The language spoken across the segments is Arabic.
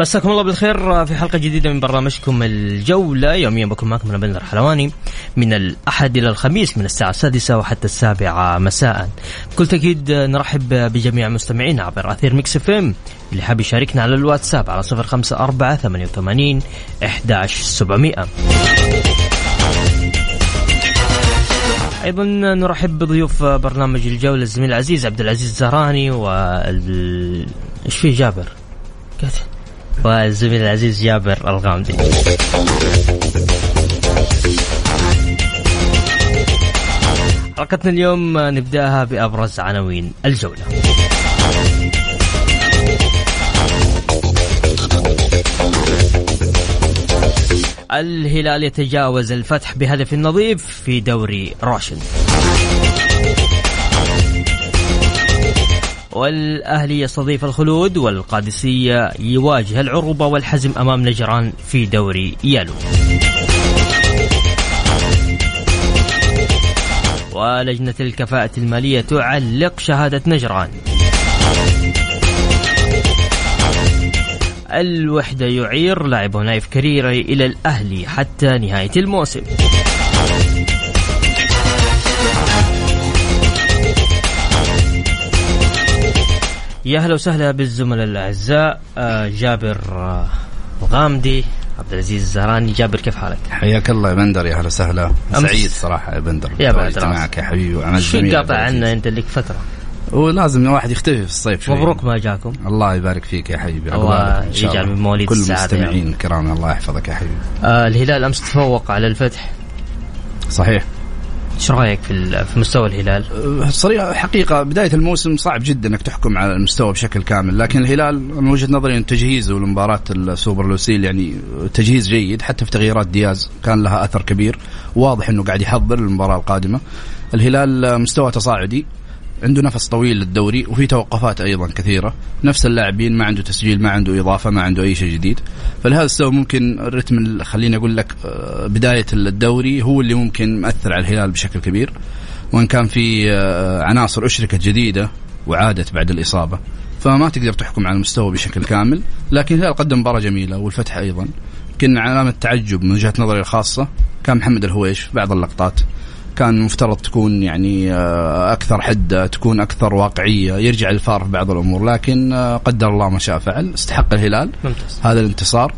مساكم الله بالخير في حلقة جديدة من برنامجكم الجولة. يوميا بكون معكم أنا بندر حلواني. من الأحد إلى الخميس من الساعة السادسة وحتى السابعة مساء. بكل تأكيد نرحب بجميع مستمعينا عبر أثير ميكس إف إم. اللي حاب يشاركنا على الواتساب على صفر خمسة أربعة ثمانية وثمانين إحداش سبعمائة. أيضا نرحب بضيوف برنامج الجولة الزميل العزيز عبد العزيز الزهراني وال إيش في جابر؟ كت- والزميل العزيز جابر الغامدي. حلقتنا اليوم نبدأها بأبرز عناوين الجولة. الهلال يتجاوز الفتح بهدف نظيف في دوري روشن والأهلي يستضيف الخلود والقادسية يواجه العروبة والحزم أمام نجران في دوري يالو. ولجنة الكفاءة المالية تعلق شهادة نجران. الوحدة يعير لاعبه نايف كريري إلى الأهلي حتى نهاية الموسم. يا أهلا وسهلا بالزملاء الأعزاء آه، جابر آه، الغامدي عبد العزيز الزهراني جابر كيف حالك؟ حياك الله يا بندر يا هلا وسهلا سعيد صراحة يا بندر يا بعد راس. معك يا حبيبي وعمل شو قاطع. عنا انت لك فترة ولازم الواحد يختفي في الصيف شوي مبروك ما جاكم الله يبارك فيك يا حبيبي الله يجعل. من مواليد كل يا المستمعين الكرام الله يحفظك يا حبيبي آه الهلال أمس تفوق على الفتح صحيح إيش رأيك في في مستوى الهلال؟ صريحة حقيقة بداية الموسم صعب جدا إنك تحكم على المستوى بشكل كامل، لكن الهلال من وجهة نظري إن تجهيزه لمباراة السوبر لوسيل يعني تجهيز جيد حتى في تغييرات دياز كان لها أثر كبير، واضح إنه قاعد يحضر للمباراة القادمة. الهلال مستوى تصاعدي عنده نفس طويل للدوري وفي توقفات أيضا كثيرة. نفس اللاعبين ما عنده تسجيل ما عنده إضافة ما عنده أي شيء جديد. فلهذا السبب ممكن الرتم ال- خليني أقول لك آه، بداية الدوري هو اللي ممكن مأثر على الهلال بشكل كبير. وإن كان في آه، عناصر أشركت جديدة وعادت بعد الإصابة فما تقدر تحكم على المستوى بشكل كامل. لكن الهلال قدم مباراة جميلة والفتح أيضا. يمكن علامة تعجب من وجهة نظري الخاصة كان محمد الهويش في بعض اللقطات. كان مفترض تكون يعني آه، أكثر حدة تكون أكثر واقعية يرجع الفار في بعض الأمور لكن آه، قدر الله ما شاء فعل استحق الهلال. ممتاز. هذا الانتصار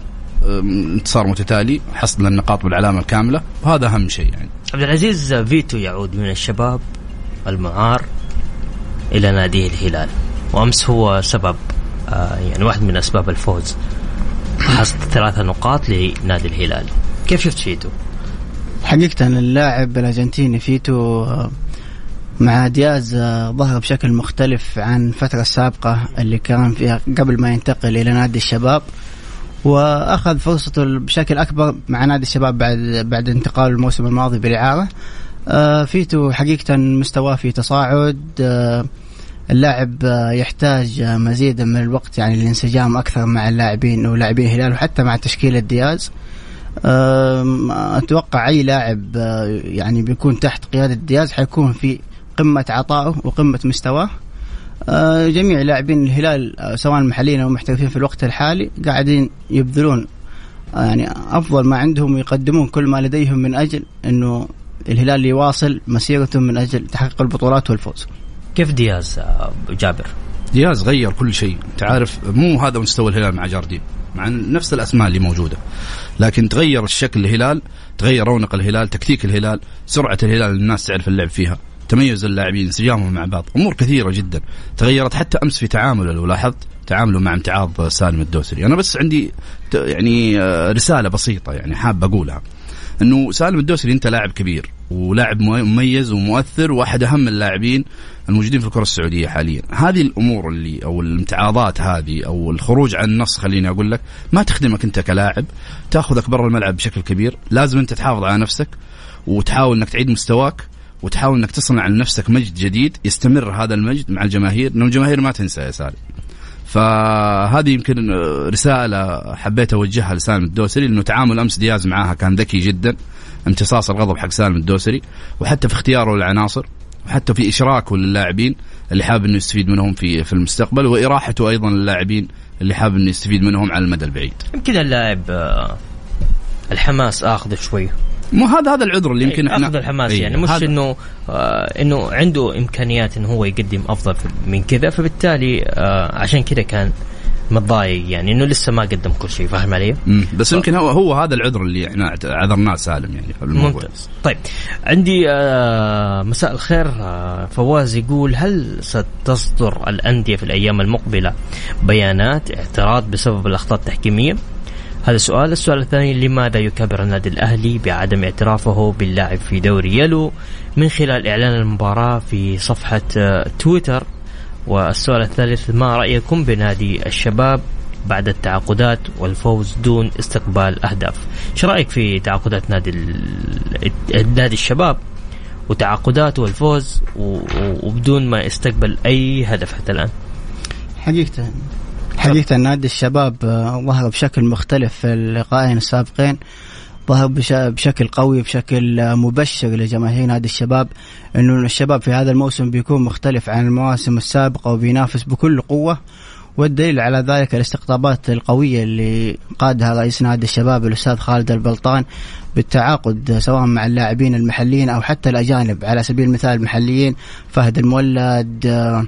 آم، انتصار متتالي حصد النقاط بالعلامه الكاملة وهذا أهم شيء يعني. عبد العزيز فيتو يعود من الشباب المعار إلى ناديه الهلال وأمس هو سبب آه يعني واحد من أسباب الفوز. حصد ثلاثة نقاط لنادي الهلال. كيف شفت فيتو؟ حقيقة اللاعب الأرجنتيني فيتو آه، مع دياز آه، ظهر بشكل مختلف عن الفترة السابقة اللي كان فيها قبل ما ينتقل إلى نادي الشباب. وأخذ فرصته بشكل أكبر مع نادي الشباب بعد بعد انتقاله الموسم الماضي بالإعارة. آه، فيتو حقيقة مستواه في تصاعد اللاعب يحتاج مزيدا من الوقت يعني الانسجام أكثر مع اللاعبين ولاعبين الهلال وحتى مع تشكيلة دياز. أتوقع أي لاعب أه، يعني بيكون تحت قيادة دياز حيكون في قمة عطائه وقمة مستواه أه، جميع لاعبين الهلال أه، سواء محليين أو محترفين في الوقت الحالي قاعدين يبذلون يعني أفضل ما عندهم ويقدمون كل ما لديهم من أجل إنه الهلال يواصل مسيرته من أجل تحقيق البطولات والفوز. كيف دياز جابر؟ دياز غير كل شيء أنت عارف مو هذا مستوى الهلال مع جاردين مع نفس الأسماء اللي موجودة لكن تغير الشكل الهلال تغير رونق الهلال تكتيك الهلال سرعة الهلال الناس تعرف اللعب فيها تميز اللاعبين انسجامهم مع بعض أمور كثيرة جدا. تغيرت حتى أمس في تعامله لو لاحظت تعامله مع امتعاض سالم الدوسري. أنا بس عندي يعني آه، رسالة بسيطة يعني حاب أقولها. إنه سالم الدوسري أنت لاعب كبير. ولاعب مميز ومؤثر وأحد أهم اللاعبين الموجودين في الكرة السعودية حاليا. هذه الأمور اللي أو الامتعاضات هذه أو الخروج عن النص خليني أقول لك ما تخدمك أنت كلاعب تأخذك برا الملعب بشكل كبير لازم أنت تحافظ على نفسك وتحاول إنك تعيد مستواك وتحاول إنك تصنع لنفسك مجد جديد يستمر هذا المجد مع الجماهير لأنه الجماهير ما تنسى يا سالم فهذه يمكن رسالة حبيت أوجهها لسالم الدوسري لأنه تعامل أمس دياز معاها كان ذكي جدا. امتصاص الغضب حق سالم الدوسري وحتى في اختياره للعناصر وحتى في إشراكه للاعبين اللي حابب إنه يستفيد منهم في في المستقبل وإراحته أيضا للاعبين اللي حابب إنه يستفيد منهم على المدى البعيد. يمكن اللاعب آه، الحماس آخذه شوي مو هذا هذا العذر اللي يمكن إحنا آخذ الحماس يعني مش إنه آه إنه عنده إمكانيات إنه هو يقدم أفضل من كذا فبالتالي آه عشان كذا كان متضايق يعني إنه لسه ما قدم كل شيء فاهم علي؟ بس يمكن هو هو هذا العذر اللي إحنا عذرناه سالم يعني في الموضوع. ممتاز. طيب عندي آه مساء الخير آه فواز يقول هل ستصدر الأندية في الأيام المقبلة بيانات اعتراض بسبب الأخطاء التحكيمية؟ هذا سؤال. السؤال الثاني لماذا يكابر النادي الأهلي بعدم اعترافه باللاعب في دوري يلو من خلال إعلان المباراة في صفحة آه تويتر؟ والسؤال الثالث ما رأيكم بنادي الشباب بعد التعاقدات والفوز دون استقبال أهداف؟ إيش رأيك في تعاقدات نادي نادي الشباب وتعاقداته والفوز وبدون ما يستقبل أي هدف حتى الآن؟ حقيقة حقيقة نادي الشباب آه، ظهر بشكل مختلف في اللقاءين السابقين. ظهر بش- بشكل قوي بشكل آه، مبشر لجماهير نادي الشباب إنه الشباب في هذا الموسم بيكون مختلف عن المواسم السابقة وبينافس بكل قوة. والدليل على ذلك الاستقطابات القوية اللي قادها رئيس نادي الشباب الأستاذ خالد البلطان بالتعاقد سواء مع اللاعبين المحليين أو حتى الأجانب. على سبيل المثال المحليين فهد المولد آه،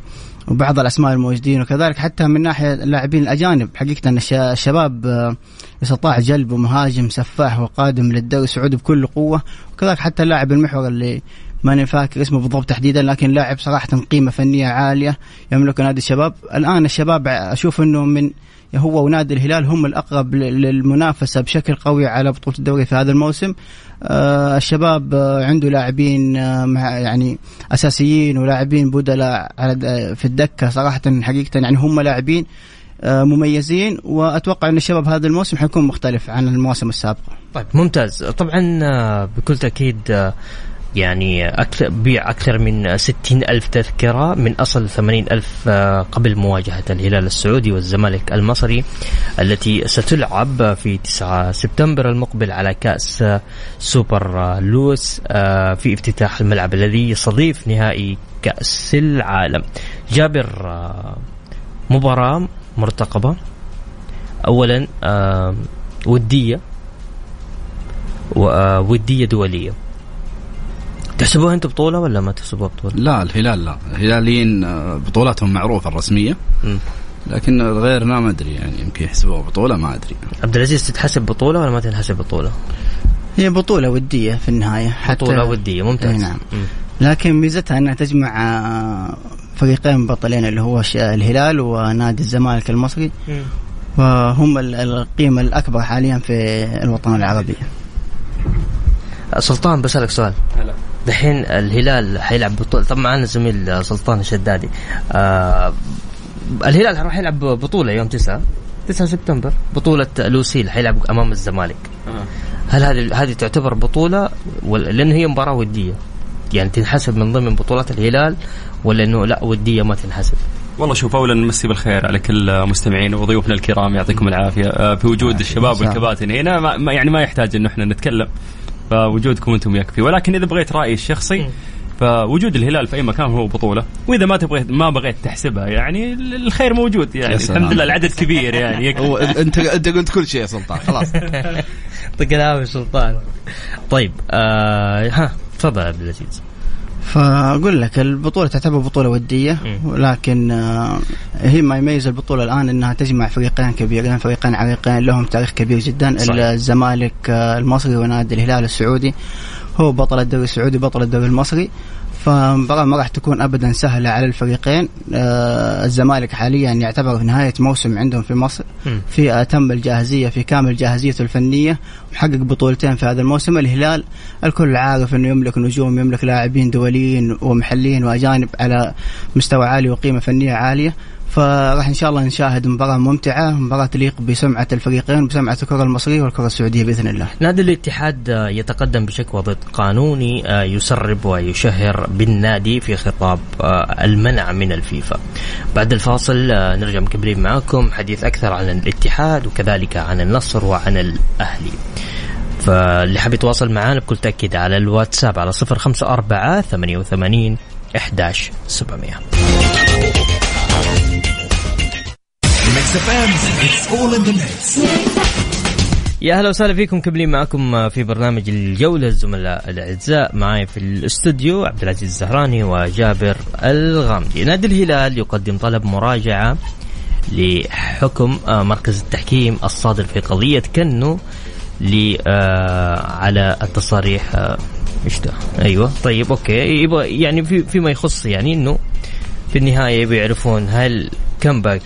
وبعض الأسماء الموجودين وكذلك حتى من ناحية اللاعبين الأجانب. حقيقة الش- الشباب آه، استطاع جلب مهاجم سفاح وقادم للدوري السعودي بكل قوة. وكذلك حتى اللاعب المحور اللي ماني فاكر اسمه بالضبط تحديدا لكن لاعب صراحة قيمة فنية عالية يملك نادي الشباب. الآن الشباب أشوف أنه من هو ونادي الهلال هم الأقرب للمنافسة بشكل قوي على بطولة الدوري في هذا الموسم. آه الشباب آه عنده لاعبين آه يعني أساسيين ولاعبين بدلاء على في الدكة صراحة حقيقة يعني هم لاعبين آه مميزين وأتوقع إن الشباب هذا الموسم حيكون مختلف عن المواسم السابقة. طيب ممتاز. طبعا آه، بكل تأكيد آه، يعني أكثر بيع أكثر من 60 ألف تذكرة من أصل 80 ألف آه، قبل مواجهة الهلال السعودي والزمالك المصري التي ستلعب في 9 سبتمبر المقبل على كأس آه، سوبر آه، لوس في افتتاح الملعب الذي يستضيف نهائي كأس العالم. جابر مباراة مرتقبة. أولا ودية ودية دولية. تحسبوها أنتم بطولة ولا ما تحسبوها بطولة؟ لا الهلال لا الهلاليين آه، بطولاتهم معروفة الرسمية. لكن غيرنا ما أدري يعني يمكن يحسبوها بطولة ما أدري عبد العزيز تتحسب بطولة ولا ما تنحسب بطولة؟ هي بطولة ودية في النهاية حتى بطولة ودية ممتاز نعم. مم. لكن ميزتها أنها تجمع آه، فريقين بطلين اللي هو الهلال ونادي الزمالك المصري وهم ال- القيمة الأكبر حاليا في الوطن العربي سلطان بسألك سؤال هلا دحين الهلال حيلعب بطولة طبعا معنا زميل سلطان الشدادي. آه الهلال راح يلعب بطولة يوم 9 9 سبتمبر بطولة لوسيل حيلعب أمام الزمالك. آه. هل هذه هذه تعتبر بطولة؟ لأن هي مباراة ودية. يعني تنحسب من ضمن بطولات الهلال ولا إنه لا ودية ما تنحسب؟ والله شوف اولا نمسي بالخير على كل مستمعينا وضيوفنا الكرام يعطيكم العافية. آه، في وجود الشباب. والكباتن. هنا ما ما- يعني ما يحتاج إنه إحنا نتكلم. فوجودكم أنتم يكفي ولكن إذا بغيت رأيي الشخصي فوجود الهلال في أي مكان هو بطولة. وإذا ما تبغى ما بغيت تحسبها يعني الخير موجود يعني. الحمد لله العدد كبير يعني. انت أنت قلت كل شيء يا سلطان خلاص. طق العافية سلطان. طيب آه ها تفضل يا عبد العزيز. فأقول لك البطولة تعتبر بطولة ودية. ولكن آه، هي ما يميز البطولة الآن إنها تجمع فريقين كبيرين فريقين عريقين لهم تاريخ كبير جدا صحيح. الزمالك آه، المصري ونادي الهلال السعودي هو بطل الدوري السعودي بطل الدوري المصري فمباراة ما راح تكون ابدا سهلة على الفريقين. آه الزمالك حاليا يعتبر في نهاية موسم عندهم في مصر. في أتم الجاهزية في كامل جاهزيته الفنية محقق بطولتين في هذا الموسم. الهلال الكل عارف إنه يملك نجوم يملك لاعبين دوليين ومحليين وأجانب على مستوى عالي وقيمة فنية عالية. فراح إن شاء الله نشاهد مباراة ممتعة مباراة تليق بسمعة الفريقين بسمعة الكرة المصرية والكرة السعودية بإذن الله. نادي الاتحاد آه، يتقدم بشكوى ضد قانوني آه، يسرب ويشهر بالنادي في خطاب آه، المنع من الفيفا. بعد الفاصل نرجع مكملين معاكم. حديث أكثر عن الاتحاد وكذلك عن النصر وعن الأهلي. فاللي حاب يتواصل معنا بكل تأكيد على الواتساب على 054 88 11700 يا أهلا وسهلا فيكم. كملين معكم في برنامج الجولة. الزملاء الأعزاء معي في الاستوديو عبد العزيز الزهراني وجابر الغامدي. نادي الهلال يقدم طلب مراجعة لحكم آه، مركز التحكيم الصادر في قضية كنو ل آه، على التصاريح آه، إيش ده؟ أيوه. طيب okay. يبغى يعني في فيما يخص يعني إنه في النهاية يبغى يعرفون هل كم باك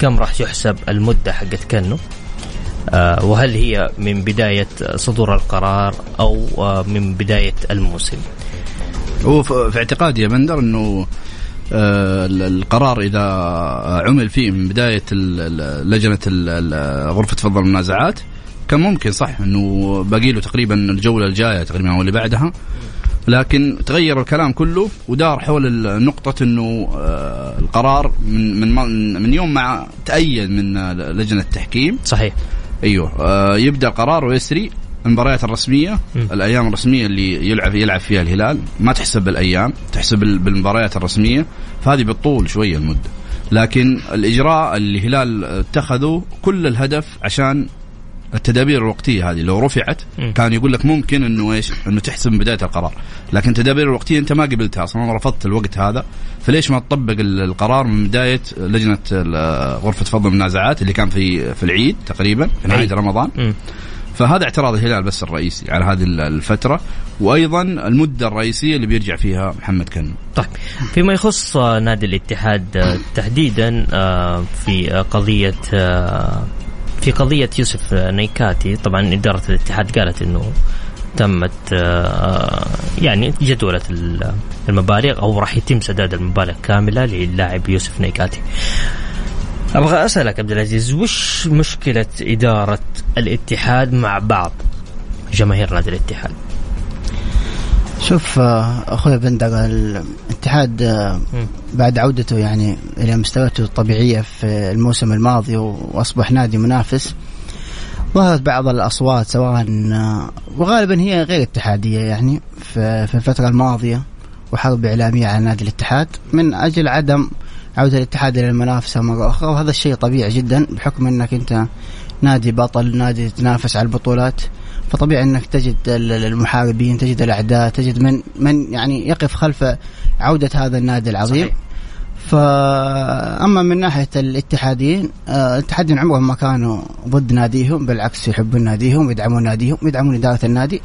كم راح يحسب المدة حقت كنو؟ آه، وهل هي من بداية صدور القرار أو آه، من بداية الموسم؟ هو في اعتقادي يا بندر إنه آه، ال- القرار إذا عمل فيه من بداية لجنة غرفة فض المنازعات كان ممكن صح إنه باقي له تقريبا الجولة الجاية تقريبا أو اللي بعدها لكن تغير الكلام كله ودار حول النقطة إنه آه، القرار من من من يوم ما تأيد من آه، لجنة التحكيم. صحيح. أيوه. آه يبدأ القرار ويسري المباريات الرسمية مم. الأيام الرسمية اللي يلعب يلعب فيها الهلال. ما تحسب بالأيام تحسب بال- بالمباريات الرسمية. فهذه بتطول شوية المدة. لكن الإجراء اللي الهلال اتخذه كل الهدف عشان التدابير الوقتية هذه لو رفعت. كان يقول لك ممكن إنه إيش إنه تحسب من بداية القرار لكن التدابير الوقتية أنت ما قبلتها أصلا رفضت الوقت هذا فليش ما تطبق ال- القرار من بداية لجنة غرفة فض المنازعات اللي كان في في العيد تقريبا في نهايه عيد. رمضان. فهذا اعتراض الهلال بس الرئيسي على هذه ال- الفترة وأيضا المدة الرئيسية اللي بيرجع فيها محمد كنو طيب فيما يخص نادي الاتحاد آه، تحديدا آه، في قضية آه، في قضية يوسف آه، نيكاتي طبعا إدارة الاتحاد قالت أنه تمت آه، يعني جدولة ال- المبالغ أو راح يتم سداد المبالغ كاملة للاعب يوسف نيكاتي أبغى أسألك عبد العزيز وش مشكلة إدارة الاتحاد مع بعض جماهير نادي الاتحاد؟ شوف آه، أخوي بندر الاتحاد آه،. بعد عودته يعني إلى مستوياته الطبيعية في الموسم الماضي وأصبح نادي منافس ظهرت بعض الأصوات سواء آه، وغالبا هي غير اتحادية يعني في في الفترة الماضية وحرب إعلامية على نادي الاتحاد من أجل عدم عودة الاتحاد إلى المنافسة مرة أخرى وهذا الشيء طبيعي جدا بحكم إنك أنت نادي بطل نادي تنافس على البطولات فطبيعي انك تجد ال- ال- المحاربين تجد الأعداء تجد من من يعني يقف خلف عودة هذا النادي العظيم صحيح. فاما من ناحية الاتحاديين آه، الاتحاديين عمرهم ما كانوا ضد ناديهم بالعكس يحبون ناديهم ويدعمون ناديهم ويدعمون إدارة النادي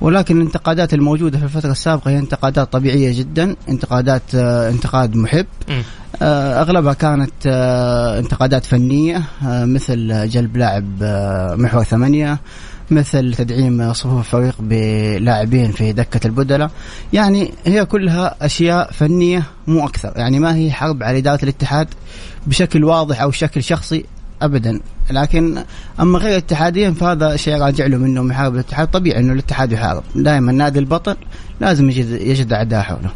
ولكن الانتقادات الموجودة في الفترة السابقة هي انتقادات طبيعية جدا انتقادات آه، انتقاد محب. آه، أغلبها كانت انتقادات فنية آه، مثل جلب لاعب محور ثمانية مثل تدعيم صفوف الفريق بلاعبين في دكة البدلاء. يعني هي كلها أشياء فنية مو أكثر. يعني ما هي حرب على إدارة الاتحاد بشكل واضح أو بشكل شخصي ابدا. لكن أما غير الاتحاديين فهذا شيء راجع له منه محارب الاتحاد. طبيعي إنه الاتحاد يحارب. دائما نادي البطل لازم يجد يجد أعداء حوله.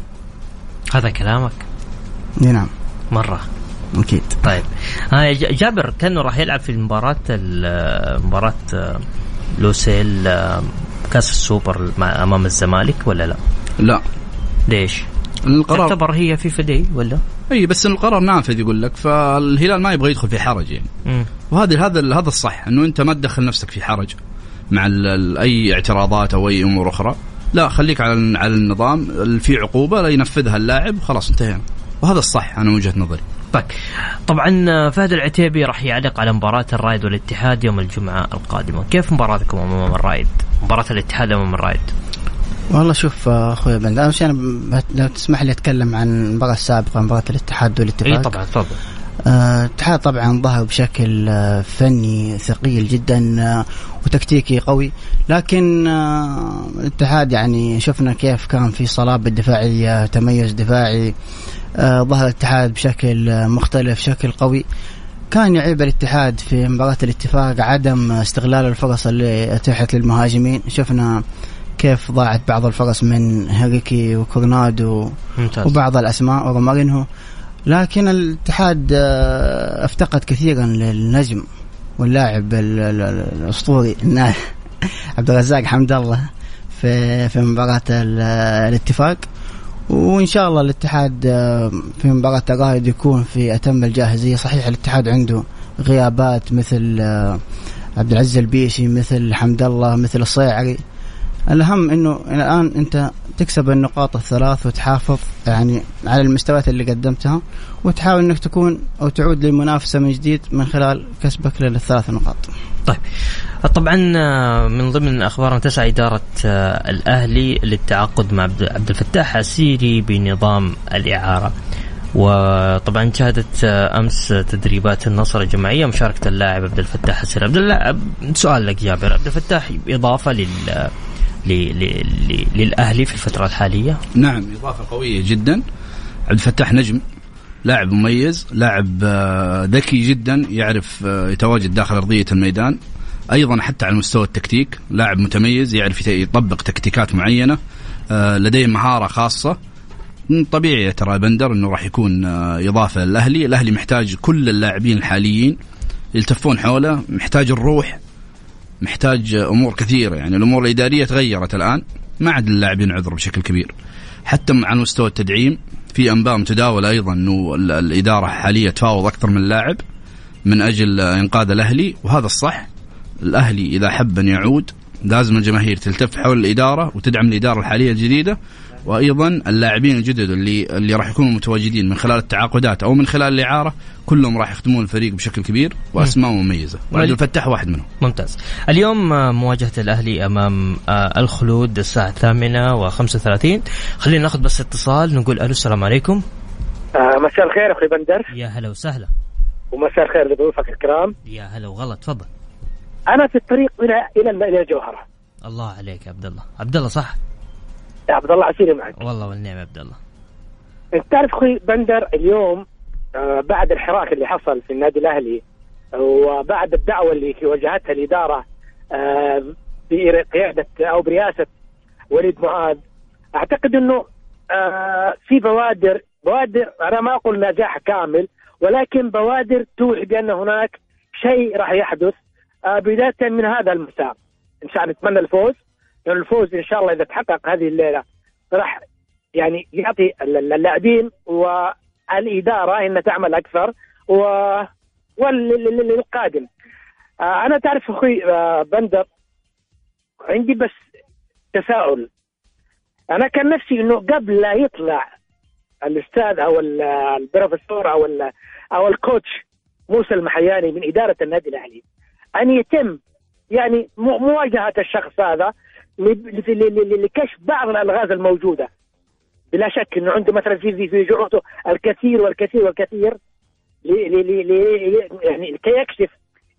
هذا كلامك؟ نعم. مرة. أكيد. طيب. ج- جابر كانه راح يلعب في مباراة آه، لوسيل آه، كاس السوبر مع أمام الزمالك ولا لا؟ لا ليش؟ القرار تعتبر هي في فدي ولا؟ إي بس القرار نافذ يقول لك فالهلال ما يبغى يدخل في حرج يعني. وهذا هذا هذا الصح إنه أنت ما تدخل نفسك في حرج مع ال- ال- أي اعتراضات أو أي أمور أخرى لا خليك على على النظام فيه عقوبة لا ينفذها اللاعب وخلاص انتهينا وهذا الصح أنا وجهة نظري طيب طبعا فهد العتيبي راح يعلق على مباراة الرايد والاتحاد يوم الجمعة القادمة، كيف مباراتكم أمام الرايد؟ مباراة الاتحاد أمام الرايد. والله شوف أخوي بند أول شيء أنا لو تسمح لي أتكلم عن المباراه السابقة مباراة الاتحاد والاتفاق. إي طبعا تفضل. آه، الاتحاد طبعا ظهر بشكل آه، فني ثقيل جدا آه، وتكتيكي قوي. لكن الاتحاد يعني شفنا كيف كان في صلابة دفاعية تميز دفاعي. ظهر الاتحاد بشكل آه، مختلف شكل قوي. كان يعيب الاتحاد في مباراة الاتفاق عدم استغلال الفرص اللي اتيحت للمهاجمين. شفنا كيف ضاعت بعض الفرص من هيريكي وكورنادو ممتاز. وبعض الأسماء ورومارينهو. لكن الاتحاد آه، افتقد كثيرا للنجم واللاعب ال- ال- ال- الأسطوري عبد الرزاق حمد الله في في مباراة ال- الاتفاق. وإن شاء الله الاتحاد آه، في مباراة الرائد يكون في أتم الجاهزية. صحيح الاتحاد عنده غيابات مثل آه، عبد العزيز البيشي مثل حمد الله مثل الصيعري. الأهم إنه الآن أنت تكسب النقاط الثلاث وتحافظ يعني على المستويات اللي قدمتها وتحاول إنك تكون أو تعود للمنافسه من جديد من خلال كسبك للثلاث نقاط. طيب. طبعا آه، من ضمن اخبارنا تسعى إدارة آه، الأهلي للتعاقد مع عبد الفتاح السيري بنظام الإعارة. وطبعا شهدت آه، أمس تدريبات النصر الجماعية مشاركة اللاعب عبد الفتاح السيري عبد الله سؤال لك جابر عبد الفتاح إضافة لل ل- ل- ل- للأهلي في الفترة الحالية؟ نعم إضافة قوية جدا. عبد الفتاح نجم لاعب مميز لاعب آه، ذكي جدا يعرف آه، يتواجد داخل أرضية الميدان. أيضا حتى على مستوى التكتيك لاعب متميز يعرف يطبق تكتيكات معينة آه، لديه مهارة خاصة. من طبيعي ترى بندر إنه راح يكون إضافة للأهلي، الأهلي محتاج كل اللاعبين الحاليين يلتفون حوله، محتاج الروح محتاج أمور كثيرة. يعني الأمور الإدارية تغيرت الآن. ما عاد اللاعبين عذر بشكل كبير. حتى على مستوى التدعيم في أنباء متداولة أيضا إنه ال- الإدارة حاليا تفاوض أكثر من لاعب من أجل إنقاذ الأهلي. وهذا الصح. الأهلي إذا حب أن يعود لازم الجماهير تلتف حول الإدارة وتدعم الإدارة الحالية الجديدة. وأيضا اللاعبين الجدد اللي اللي راح يكونوا متواجدين من خلال التعاقدات أو من خلال الإعارة كلهم راح يخدمون الفريق بشكل كبير وأسماء مميزة. وعبد الفتاح واحد منهم. ممتاز. اليوم آه، مواجهة الأهلي أمام آه، الخلود الساعة الثامنة وخمسة وثلاثين. خلينا ناخذ بس اتصال نقول ألو السلام عليكم. آه مساء الخير أخوي بندر. يا هلا وسهلا. ومساء الخير لضيوفك الكرام. يا هلا وغلا تفضل. أنا في الطريق إلى إلى الجوهره الله عليك يا عبد الله. عبد الله صح؟ يا عبد الله عسيري معك. والله والنعم يا عبد الله. إنت تعرف أخوي بندر اليوم آه بعد الحراك اللي حصل في النادي الأهلي وبعد الدعوة اللي واجهتها الإدارة آه بقياده أو برئاسة وليد معاذ. أعتقد إنه آه في بوادر بوادر أنا ما أقول نجاح كامل ولكن بوادر توحي بأن هناك شيء راح يحدث آه بداية من هذا المساء. إن شاء الله نتمنى الفوز. الفوز إن شاء الله إذا تحقق هذه الليلة راح يعني يعطي ال- اللاعبين والإدارة انها تعمل أكثر و والقادم. آه أنا تعرف أخوي آه بندر عندي بس تساؤل. أنا كان نفسي إنه قبل لا يطلع الأستاذ أو ال- البروفيسور أو أو الكوتش موسى المحياني من إدارة النادي الأهلي أن يتم يعني مو- مواجهة الشخص هذا لكشف بعض الألغاز الموجودة بلا شك إنه عنده مثلا في في جعوته الكثير والكثير والكثير يعني كي يكشف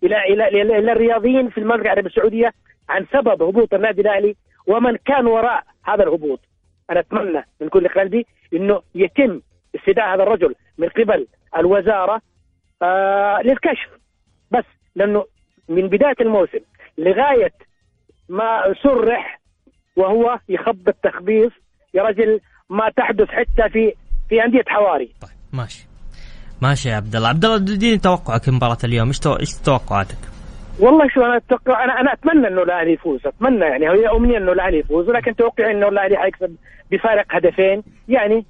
إلى إلى إلى, الرياضيين في المملكة العربية السعودية عن سبب هبوط النادي الأهلي ومن كان وراء هذا الهبوط. أنا أتمنى من كل قلبي إنه يتم استدعاء هذا الرجل من قبل الوزارة آه للكشف بس لأنه من بداية الموسم لغاية ما سرح وهو يخبط تخبيص يا رجل ما تحدث حتى في في أندية حواري. طيب ماشي. ماشي يا عبد الله. عبد الله اديني توقعك مباراة اليوم. إيش تو... إيش توقعاتك؟ والله شو أنا أتوقع أنا أنا أتمنى إنه الأهلي يفوز. أتمنى يعني. هي أمنية إنه الأهلي يفوز ولكن توقعي إنه الأهلي حيكسب بفارق هدفين. يعني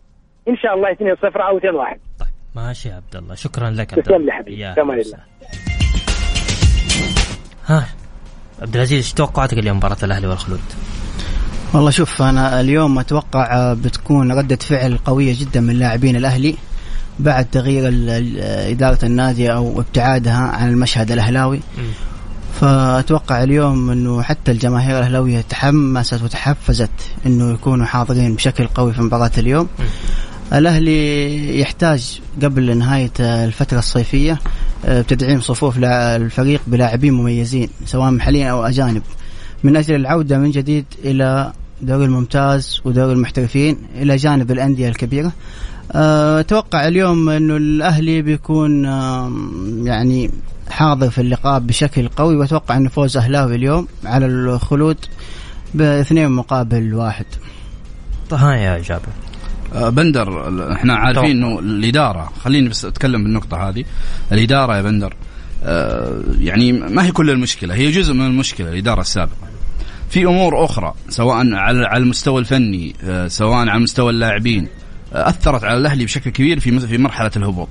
إن شاء الله 2-0 أو 2-1 طيب ماشي يا عبد الله. شكرا لك عبد تسلم الله. لي حبيبي. يا تمام. ها. عبد العزيز إيش توقعاتك اليوم مباراة الأهلي والخلود؟ والله شوف أنا اليوم أتوقع بتكون ردة فعل قوية جدا من لاعبين الأهلي بعد تغيير إدارة النادي أو ابتعادها عن المشهد الأهلاوي فأتوقع اليوم إنه حتى الجماهير الأهلاوية تحمست وتحفزت إنه يكونوا حاضرين بشكل قوي في مباراة اليوم. الأهلي يحتاج قبل نهاية الفترة الصيفية آه، بتدعيم صفوف الفريق بلاعبين مميزين سواء محليين أو أجانب من أجل العودة من جديد إلى دوري الممتاز ودوري المحترفين إلى جانب الأندية الكبيرة. آه، أتوقع اليوم انه الأهلي بيكون يعني حاضر في اللقاء بشكل قوي وأتوقع انه فوز أهلاوي اليوم على الخلود باثنين مقابل واحد. ها يا جابر بندر إحنا عارفين إنه الإدارة خليني بس أتكلم بالنقطة هذه. الإدارة يا بندر آه، يعني ما هي كل المشكلة هي جزء من المشكلة الإدارة السابقة. في أمور أخرى سواء على على المستوى الفني آه، سواء على مستوى اللاعبين أثرت على الأهلي بشكل كبير في في مرحلة الهبوط.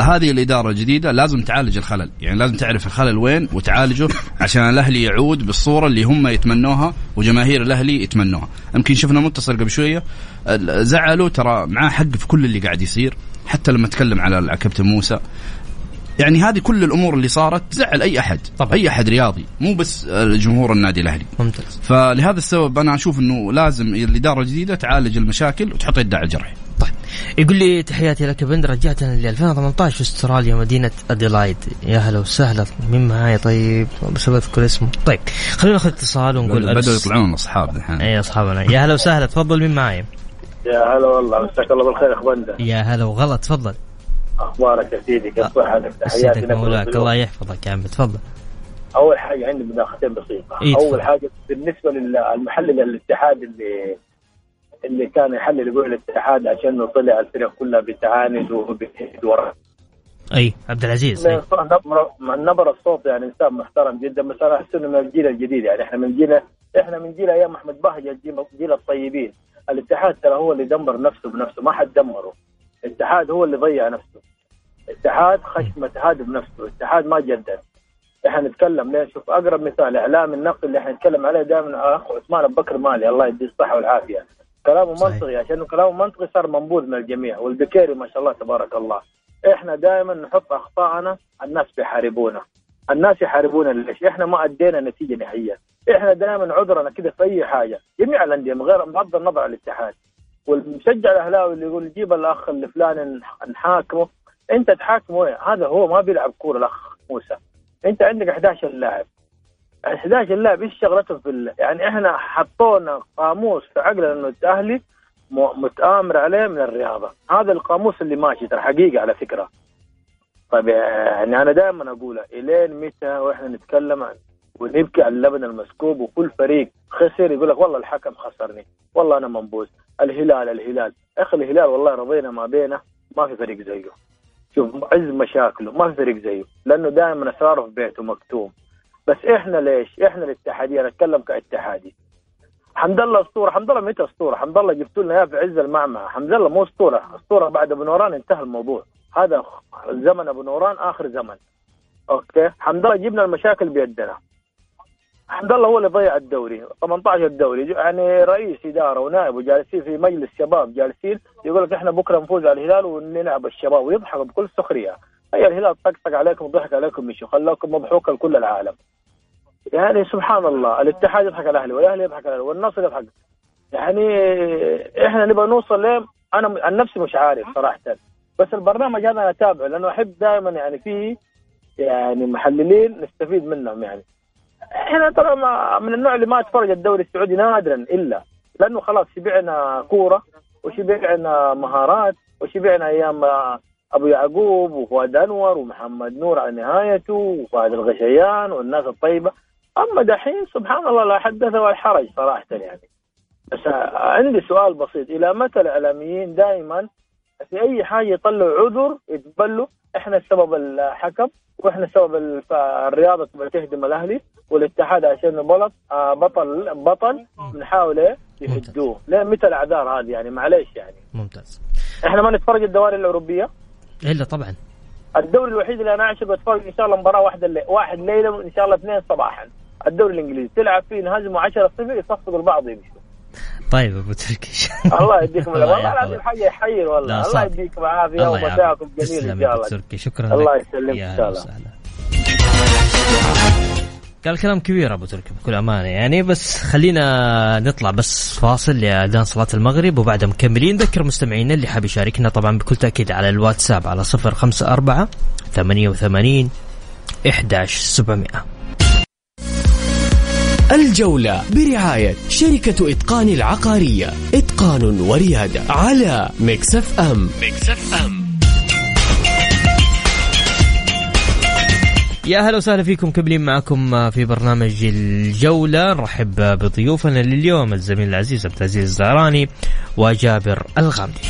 هذه الإدارة الجديدة لازم تعالج الخلل. يعني لازم تعرف الخلل وين وتعالجه عشان الأهلي يعود بالصورة اللي هم يتمنوها وجماهير الأهلي يتمنوها. يمكن شفنا متصل قبل شوية زعلوا ترى معاه حق في كل اللي قاعد يصير حتى لما تكلم على كابتن موسى. يعني هذه كل الأمور اللي صارت تزعل أي أحد طبعا. أي أحد رياضي مو بس جمهور النادي الأهلي. ممتاز. فلهذا السبب أنا أشوف إنه لازم الإدارة الجديدة تعالج المشاكل وتحط يدها على الجرح. طيب. يقول لي تحياتي لك بند رجعتنا ل 2018 في أستراليا مدينة أديلايد. يا هلا وسهلا. مين معاي؟ طيب بس بذكر اسمه. طيب خلينا ناخذ اتصال ونقول بدأوا يطلعون أصحاب الحين. اي أصحابنا. يا هلا وسهلا. تفضل مين معاي؟ يا هلا والله مساك الله بالخير أخ بندر. يا هلا وغلط تفضل. أخبارك يا سيدي؟ كيف صحتك؟ تحياتي لك مولاك. الله يحفظك يا عم تفضل. أول حاجة عندي مداخلتين بسيطة. إيه أول حاجة بالنسبة للمحلل الاتحاد اللي اللي كان يحلل يقول الاتحاد عشان طلع الفرق كلها بتعاند وبتهد أي عبد العزيز من نبر الصوت يعني إنسان محترم جدا بس أنا أحس إنه من الجيل الجديد يعني. إحنا من جيل إحنا من جيل أيام أحمد بهجه جيل الطيبين. الاتحاد ترى هو اللي دمر نفسه بنفسه ما حد دمره. الاتحاد هو اللي ضيع نفسه. اتحاد خشمة هادف بنفسه اتحاد ما جدد. إحنا نتكلم ليه؟ شوف أقرب مثال إعلام النقد اللي إحنا نتكلم عليه دائما أخ عثمان أبو بكر مالي الله يديه الصحة والعافية. كلامه منطقي عشان كلامه منطقي صار منبوذ من الجميع. والبكيري ما شاء الله تبارك الله. إحنا دائما نحط اخطائنا الناس بيحاربونا. الناس يحاربونا ليش؟ إحنا ما أدينا نتيجة نهائيه إحنا دائما عذرنا كذا في أي حاجة. جميع الأندية من غير بغض النظر عن الاتحاد. والمشجع الأهلاوي اللي يقول جيب الأخ الفلاني نحاكمه. أنت تحاكمه؟ هذا هو ما بيلعب كورة الأخ موسى. أنت عندك 11 لاعب. 11 لاعب إيش شغلتهم في يعني إحنا حطونا قاموس في عقلنا إنه الأهلي متآمر عليه من الرياضة. هذا القاموس اللي ماشي ترى حقيقة على فكرة. طيب يعني أنا دائما اقولها إلين متى وإحنا نتكلم عن؟ ونبكي على اللبن المسكوب وكل فريق خسر يقول لك والله الحكم خسرني والله أنا منبوذ. الهلال الهلال. أخي الهلال والله رضينا ما بينه ما في فريق زيه. شوف عز مشاكله ما في فريق زيه. لأنه دائما أسراره في بيته مكتوم. بس إحنا ليش؟ إحنا الاتحادية نتكلم كاتحادي. حمد الله أسطورة حمد الله متى أسطورة؟ حمد الله جبتوا لنا في عز المعمعة. حمد الله مو أسطورة أسطورة بعد أبو نوران انتهى الموضوع. هذا زمن أبو نوران آخر زمن. أوكي؟ حمد الله جبنا المشاكل بيدنا. حمد الله هو اللي ضيع الدوري 18 الدوري. يعني رئيس إدارة ونائب وجالسين في مجلس شباب جالسين يقول لك إحنا بكرة نفوز على الهلال ونلعب الشباب ويضحكوا بكل سخرية. هي الهلال طقطق عليكم وضحك عليكم مشوا خلاكم مضحوكه لكل العالم. يعني سبحان الله الاتحاد يضحك على الاهلي والأهلي يضحك على والنصر يضحك. يعني إحنا نبغى نوصل ليه أنا عن نفسي مش عارف صراحة. بس البرنامج هذا أنا اتابعه لأنه أحب دائما يعني فيه يعني محللين نستفيد منهم يعني. إحنا ترى من النوع اللي ما أتفرج الدوري السعودي نادرا إلا لأنه خلاص شبعنا كورة وشبعنا مهارات وشبعنا أيام أبو يعقوب وفؤاد أنور ومحمد نور على نهايته وفؤاد الغشيان والناس الطيبة. أما دحين سبحان الله لا حدث ولا حرج صراحة يعني. بس عندي سؤال بسيط. إلى متى الإعلاميين دائما في أي حاجة يطلعوا عذر يتبلوا؟ إحنا السبب الحكم وإحنا سبب الرياضة تبغى تهدم الأهلي والاتحاد عشان بلط آه بطل بطل بنحاول يهدوه. ليه؟ متى الأعذار هذه يعني معليش يعني. ممتاز. إحنا ما نتفرج الدوري الأوروبية؟ إلا طبعا. الدوري الوحيد اللي أنا اعشق أتفرج إن شاء الله مباراة واحدة اللي واحد ليلة وان شاء الله اثنين صباحا. الدوري الإنجليزي. تلعب فيه نهزموا 10 0 يصفقوا البعض يمشوا طيب أبو تركي. الله يديكم والله العظيم حاجة يحير والله. الله يديكم العافيه ومساكم جميل إن شاء الله. تركي. شكرا الله يسلمك إن شاء الله. قال كلام كبير أبو تركي بكل أمانة. يعني بس خلينا نطلع بس فاصل لأذان صلاة المغرب وبعدها مكملين. نذكر مستمعينا اللي حاب يشاركنا طبعا بكل تأكيد على الواتساب على 054 88 11700 الجولة برعاية شركة إتقان العقارية. إتقان وريادة على Mix FM. Mix FM. يا هلا وسهلا فيكم. مكملين معكم في برنامج الجولة. نرحب بضيوفنا لليوم الزميل العزيز عبد العزيز الزهراني وجابر الغامدي.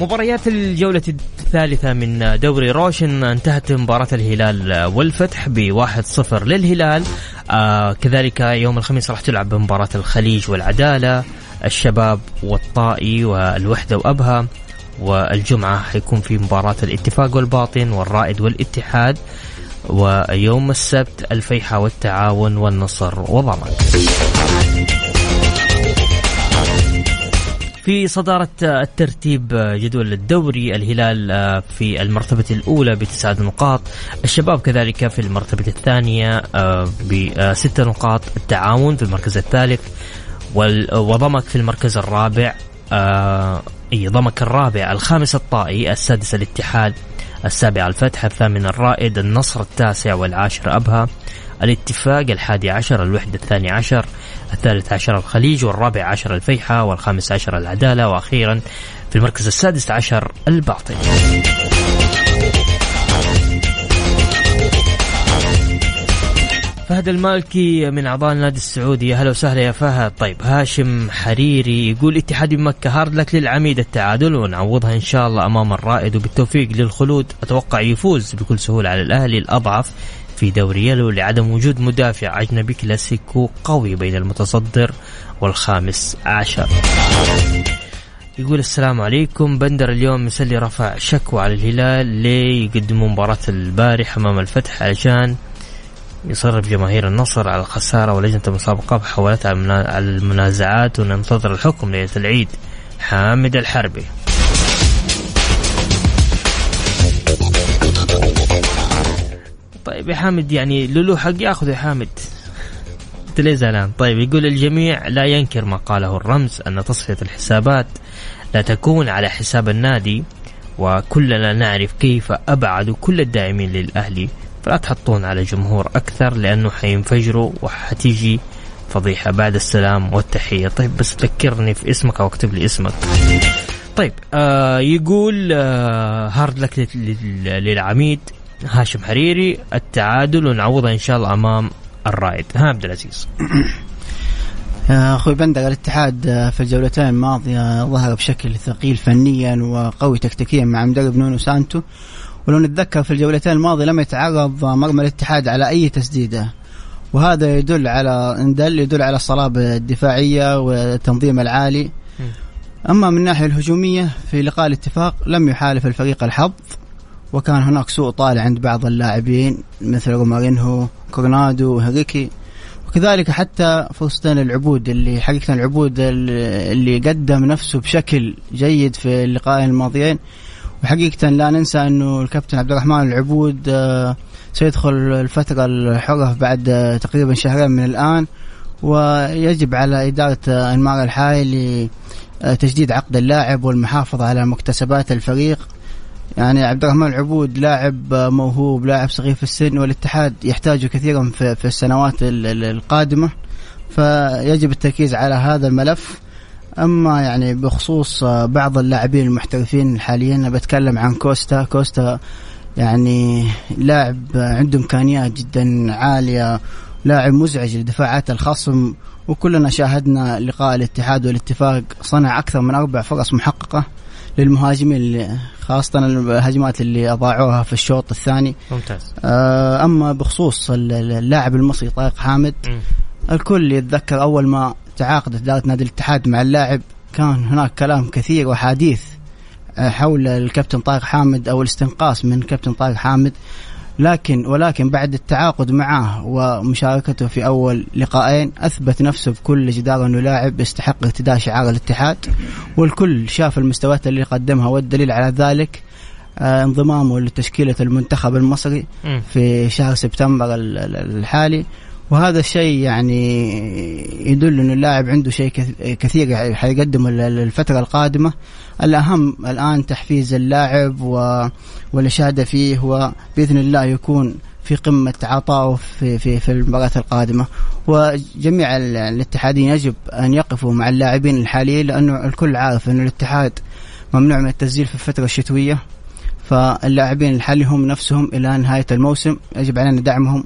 مباريات الجولة الثالثة من دوري روشن انتهت مباراة الهلال والفتح بواحد صفر للهلال. آه كذلك يوم الخميس راح تلعب مباراة الخليج والعدالة. الشباب والطائي والوحدة وأبها والجمعة حيكون في مباراة الاتفاق والباطن والرائد والاتحاد. ويوم السبت الفيحة والتعاون والنصر وضمان في صدارة الترتيب جدول الدوري الهلال في المرتبة الأولى بتسعة نقاط الشباب كذلك في المرتبة الثانية بست نقاط التعاون في المركز الثالث وضمك في المركز الرابع إي ضمك الرابع الخامس الطائي السادس الاتحاد. السابع الفتح الثامن الرائد النصر التاسع والعاشر أبها الاتفاق الحادي عشر الوحدة الثاني عشر الثالث عشر الخليج والرابع عشر الفيحة والخامس عشر العدالة وأخيرا في المركز السادس عشر الباطن فهد المالكي من أعضاء النادي السعودي. يا هلا وسهلا يا فهد. طيب هاشم حريري يقول اتحاد مكة هارد لك للعميد التعادل ونعوضها إن شاء الله أمام الرائد وبالتوفيق للخلود. أتوقع يفوز بكل سهولة على الأهلي الأضعف في دوري يلو لعدم وجود مدافع أجنبي كلاسيكو قوي بين المتصدر والخامس عشر. يقول السلام عليكم. بندر اليوم مسلي رفع شكوى على الهلال ليه يقدموا مباراة البارح امام الفتح عشان يصرف جماهير النصر على الخسارة ولجنة المسابقة حولت على المنازعات وننتظر الحكم ليلة العيد. حامد الحربي. طيب يا حامد يعني لولو حق ياخذ يا حامد. أنت ليه زعلان؟ طيب يقول الجميع لا ينكر ما قاله الرمز أن تصفية الحسابات لا تكون على حساب النادي وكلنا نعرف كيف ابعدوا كل الداعمين للأهلي فلا تحطون على جمهور أكثر لأنه حينفجروا وحتيجي فضيحة. بعد السلام والتحية. طيب بس ذكرني في اسمك أو اكتب لي اسمك. طيب آه يقول آه هارد لك للعميد هاشم حريري التعادل ونعوضها إن شاء الله أمام الرائد. ها عبد العزيز. أخوي بندر الاتحاد في الجولتين الماضية ظهر بشكل ثقيل فنيا وقوي تكتيكيا مع مدرب نونو سانتو. ولو نتذكر في الجولتين الماضية لم يتعرض مرمى الاتحاد على أي تسديدة وهذا يدل على اندل يدل على الصلابة الدفاعية والتنظيم العالي. أما من الناحية الهجومية في لقاء الاتفاق لم يحالف الفريق الحظ وكان هناك سوء طالع عند بعض اللاعبين مثل رومارينهو كورنادو وهريكي وكذلك حتى فلسطين العبود اللي حقيقة العبود اللي قدم نفسه بشكل جيد في اللقاءين الماضيين. وحقيقة لا ننسى أنه الكابتن عبد الرحمن العبود آه، سيدخل الفترة الحرة بعد آه، تقريبا شهرين من الآن ويجب على إدارة آه، أنمار الحاي لتجديد عقد اللاعب والمحافظة على مكتسبات الفريق. يعني عبد الرحمن العبود لاعب موهوب لاعب صغير في السن والاتحاد يحتاجه كثيرا في السنوات القادمة. فيجب التركيز على هذا الملف. أما يعني بخصوص بعض اللاعبين المحترفين حاليا أنا بتكلم عن كوستا. كوستا يعني لاعب عنده إمكانيات جدا عالية لاعب مزعج لدفاعات الخصم وكلنا شاهدنا لقاء الاتحاد والاتفاق صنع أكثر من أربع فرص محققة للمهاجمين اللي خاصة الهجمات اللي أضاعوها في الشوط الثاني. ممتاز. آه، أما بخصوص اللاعب المصري طارق حامد م. الكل يتذكر أول ما تعاقدت إدارة نادي الاتحاد مع اللاعب كان هناك كلام كثير وحديث آه، حول الكابتن طارق حامد أو الاستنقاص من كابتن طارق حامد. لكن ولكن بعد التعاقد معه ومشاركته في أول لقاءين أثبت نفسه بكل جدار أنه لاعب يستحق ارتداء شعار الاتحاد. والكل شاف المستويات اللي قدمها والدليل على ذلك آه، انضمامه لتشكيلة المنتخب المصري. في شهر سبتمبر ال- ال- الحالي. وهذا الشيء يعني يدل إنه اللاعب عنده شيء كث- كثير حيقدمه لل- للفترة القادمة. الأهم الآن تحفيز اللاعب و- والاشاده فيه وباذن الله يكون في قمة عطائه في في في المباراة القادمة. وجميع ال- الاتحادين يجب أن يقفوا مع اللاعبين الحاليين لأنه الكل عارف إنه الاتحاد ممنوع من التسجيل في الفترة الشتوية. فاللاعبين الحالي هم نفسهم إلى نهاية الموسم. يجب علينا دعمهم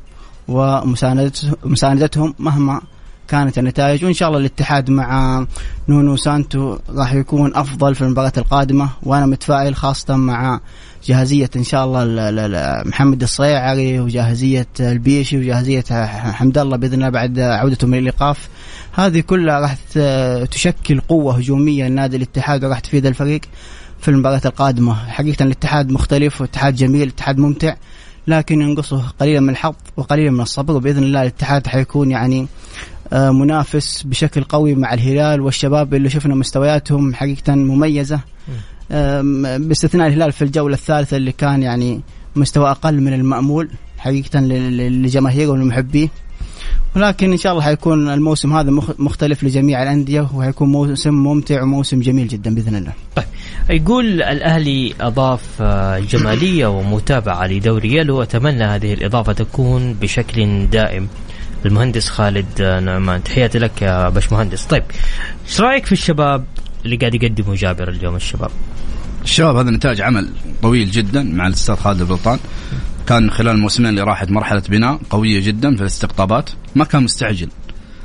ومساندته- مساندتهم مهما كانت النتائج. وإن شاء الله الاتحاد مع نونو سانتو راح يكون أفضل في المباراة القادمة. وأنا متفائل خاصة مع جاهزية إن شاء الله محمد الصيعري وجاهزية البيشي وجاهزية حمد الله بإذن الله بعد عودته من الايقاف هذه كلها راح تشكل قوة هجومية لنادي الاتحاد وراح تفيد الفريق في المباراة القادمة. حقيقة الاتحاد مختلف واتحاد جميل اتحاد ممتع. لكن ينقصه قليلا من الحظ وقليلا من الصبر وبإذن الله الاتحاد حيكون يعني آه، منافس بشكل قوي مع الهلال والشباب اللي شفنا مستوياتهم حقيقة مميزة. آم، باستثناء الهلال في الجولة الثالثة اللي كان يعني مستوى أقل من المأمول حقيقة ل- ل- لجماهيره ولمحبيه ولكن إن شاء الله حيكون الموسم هذا مخ- مختلف لجميع الأندية وحيكون موسم ممتع وموسم جميل جدا بإذن الله. طيب يقول الأهلي أضاف آه، جمالية ومتابعة لدوري يلو. أتمنى هذه الإضافة تكون بشكل دائم. المهندس خالد آه، نعمان تحياتي لك يا باشمهندس. طيب إيش رأيك في الشباب اللي قاعد يقدموا جابر اليوم الشباب؟ الشباب هذا نتاج عمل طويل جدا مع الأستاذ خالد البلطان. كان خلال الموسمين اللي راحت مرحلة بناء قوية جدا في الاستقطابات ما كان مستعجل.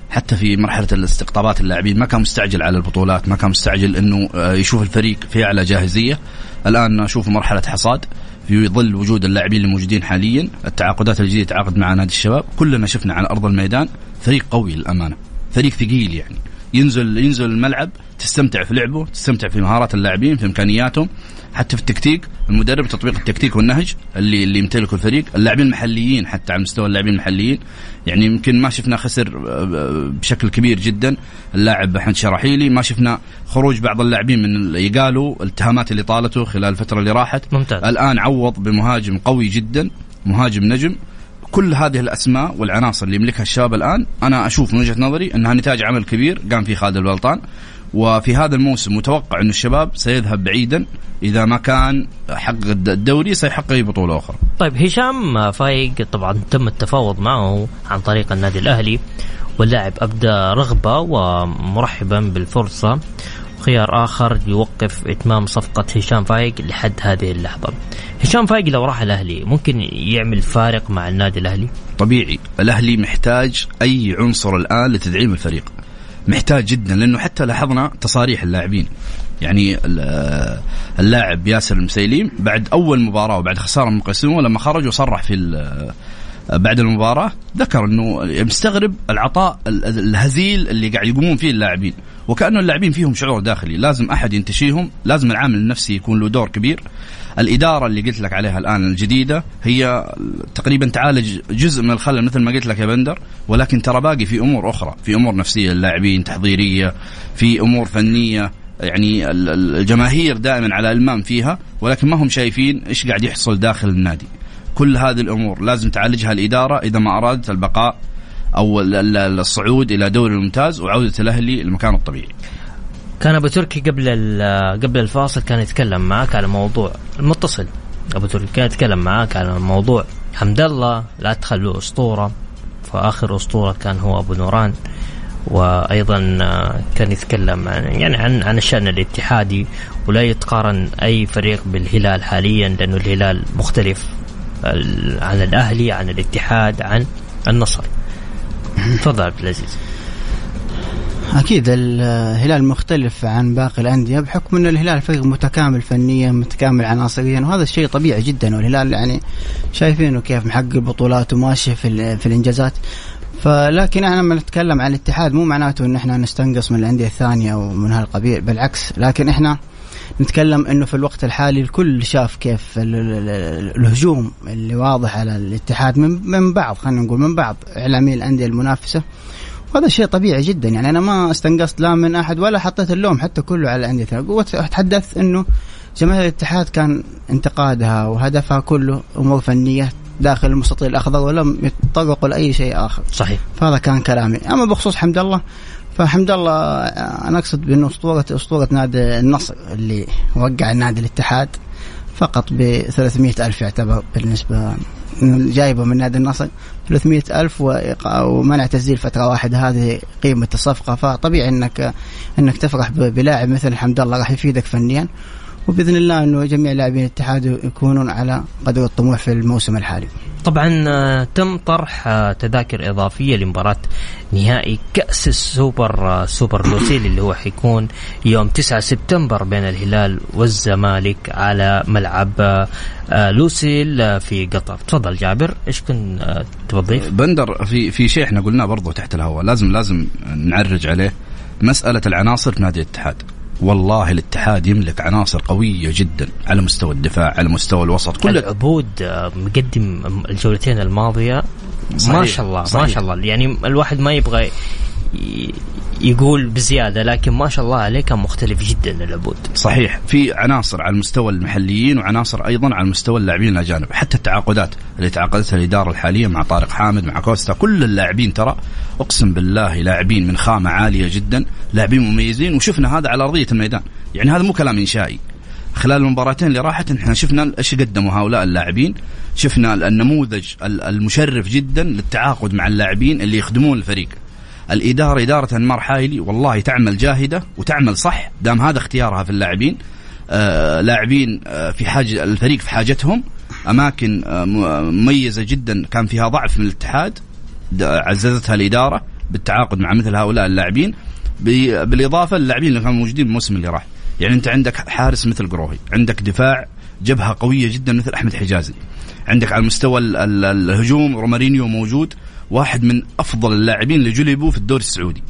حتى في مرحلة الاستقطابات اللاعبين ما كان مستعجل على البطولات ما كان مستعجل إنه آه، يشوف الفريق في أعلى جاهزية. الآن أشوف مرحلة حصاد في ظل وجود اللاعبين اللي موجودين حاليا. التعاقدات الجديدة تعاقد مع نادي الشباب. كلنا شفنا على أرض الميدان فريق قوي للأمانة فريق ثقيل يعني. ينزل ينزل الملعب تستمتع في لعبه تستمتع في مهارات اللاعبين في إمكانياتهم حتى في التكتيك المدرب تطبيق التكتيك والنهج اللي اللي يمتلكه الفريق اللاعبين المحليين حتى على مستوى اللاعبين المحليين. يعني يمكن ما شفنا خسر آه، بشكل كبير جدا اللاعب أحمد شراحيلي ما شفنا خروج بعض اللاعبين من يقالوا الاتهامات اللي طالته خلال الفترة اللي راحت. ممتاز. الآن عوض بمهاجم قوي جدا مهاجم نجم. كل هذه الأسماء والعناصر اللي يملكها الشباب الآن أنا أشوف من وجهة نظري إنها نتاج عمل كبير قام فيه خالد البلطان وفي هذا الموسم متوقع انه الشباب سيذهب بعيدا إذا ما كان حقق الدوري سيحقق اي بطولة أخرى. طيب هشام فايق طبعا تم التفاوض معه عن طريق النادي الأهلي واللاعب ابدى رغبة ومرحبا بالفرصة خيار آخر يوقف إتمام صفقة هشام فايق لحد هذه اللحظة. هشام فايق لو راح الأهلي ممكن يعمل فارق مع النادي الأهلي؟ طبيعي الأهلي محتاج أي عنصر الآن لتدعيم الفريق. محتاج جدا لأنه حتى لاحظنا تصاريح اللاعبين يعني ال- اللاعب ياسر المسيليم بعد أول مباراة وبعد خسارة من قسمه لما خرج وصرح في بعد المباراة ذكر إنه مستغرب العطاء ال- الهزيل اللي قاعد يقومون فيه اللاعبين. وكأنه اللاعبين فيهم شعور داخلي. لازم أحد ينتشيهم. لازم العامل النفسي يكون له دور كبير. الإدارة اللي قلت لك عليها الآن الجديدة هي تقريبا تعالج جزء من الخلل مثل ما قلت لك يا بندر. ولكن ترى باقي في أمور أخرى. في أمور نفسية للاعبين تحضيرية. في أمور فنية. يعني ال- ال- الجماهير دائما على إلمام فيها. ولكن ما هم شايفين إيش قاعد يحصل داخل النادي. كل هذه الأمور. لازم تعالجها الإدارة إذا ما أرادت البقاء أو ال- ال- الصعود إلى دوري الممتاز وعودة الأهلي لمكانه الطبيعي. كان أبو تركي قبل قبل الفاصل كان يتكلم معك على موضوع المتصل أبو تركي كان يتكلم معك على موضوع حمد الله لا تخلوه أسطورة. فآخر أسطورة كان هو أبو نوران. وأيضا آه، كان يتكلم عن يعني عن عن الشأن الاتحادي. ولا يتقارن أي فريق بالهلال حاليا لأنه الهلال مختلف. عن الأهلي عن الاتحاد عن النصر. تفضل عبد العزيز. أكيد الهلال مختلف عن باقي الأندية بحكم إن الهلال فريق متكامل فنيا متكامل عناصريا وهذا الشيء طبيعي جدا. والهلال يعني شايفينه كيف محقق بطولات وماشي في في الإنجازات. فلكن إحنا لما نتكلم عن الاتحاد مو معناته إن إحنا نستنقص من الأندية الثانية ومن هالقبيل بالعكس. لكن إحنا نتكلم إنه في الوقت الحالي الكل شاف كيف ال- ال- ال- الهجوم اللي واضح على الاتحاد من من بعض خلينا نقول من بعض اعلامي الأندية المنافسة. وهذا شيء طبيعي جدا يعني أنا ما استنقصت لا من أحد ولا حطيت اللوم حتى كله على الأندية. وتحدثت إنه جماهير الاتحاد كان انتقادها وهدفها كله أمور فنية داخل المستطيل الأخضر ولم يتطرقوا لأي شيء آخر. صحيح. فهذا كان كلامي. أما بخصوص حمد الله فحمد الله أنا أقصد بانه اسطوره أسطورة نادي النصر اللي وقع نادي الاتحاد فقط ب 300 ألف يعتبر بالنسبة جايبه من نادي النصر. 300 ألف ومنع تسجيل فترة واحدة هذه قيمة الصفقة. فطبيعي إنك إنك تفرح بلاعب مثل حمد الله راح يفيدك فنيا. وبإذن الله إنه جميع لاعبين الاتحاد يكونون على قدر الطموح في الموسم الحالي. طبعا آه، تم طرح آه، تذاكر إضافية لمباراة نهائي كأس السوبر آه، سوبر لوسيل اللي هو حيكون يوم 9 سبتمبر بين الهلال والزمالك على ملعب لوسيل في قطر. تفضل جابر إيش كنت تضيف؟ بندر في في شيء إحنا قلناه برضو تحت الهواء لازم لازم نعرج عليه. مسألة العناصر في نادي الاتحاد. والله الاتحاد يملك عناصر قوية جدا على مستوى الدفاع على مستوى الوسط. كل العبود آه، مقدم الجولتين الماضية. ما صحيح، شاء الله ما صحيح. شاء الله. يعني الواحد ما يبغى يقول بزيادة لكن ما شاء الله عليه كان مختلف جدا العبود صحيح. في عناصر على المستوى المحليين وعناصر أيضا على مستوى اللاعبين الأجانب. حتى التعاقدات اللي تعاقدتها الإدارة الحالية مع طارق حامد مع كوستا كل اللاعبين ترى أقسم بالله لاعبين من خامة عالية جدا لاعبين مميزين وشفنا هذا على أرضية الميدان. يعني هذا مو كلام إنشائي. خلال المباراتين اللي راحت إحنا شفنا إيش قدموا هؤلاء اللاعبين. شفنا النموذج ال- المشرف جدا للتعاقد مع اللاعبين اللي يخدمون الفريق. الإدارة إدارة أنمار حايلي والله تعمل جاهدة وتعمل صح دام هذا اختيارها في اللاعبين. آه لاعبين آه في حاجة الفريق في حاجتهم. أماكن آه م- مميزة جدا كان فيها ضعف من الاتحاد عززتها الإدارة بالتعاقد مع مثل هؤلاء اللاعبين. ب- بالإضافة للاعبين اللي كانوا موجودين الموسم اللي راح. يعني أنت عندك حارس مثل قروهي عندك دفاع جبهة قوية جدا مثل أحمد حجازي. عندك على مستوى ال- ال- الهجوم رومارينيو موجود. واحد من أفضل اللاعبين اللي جلبوا في الدوري السعودي.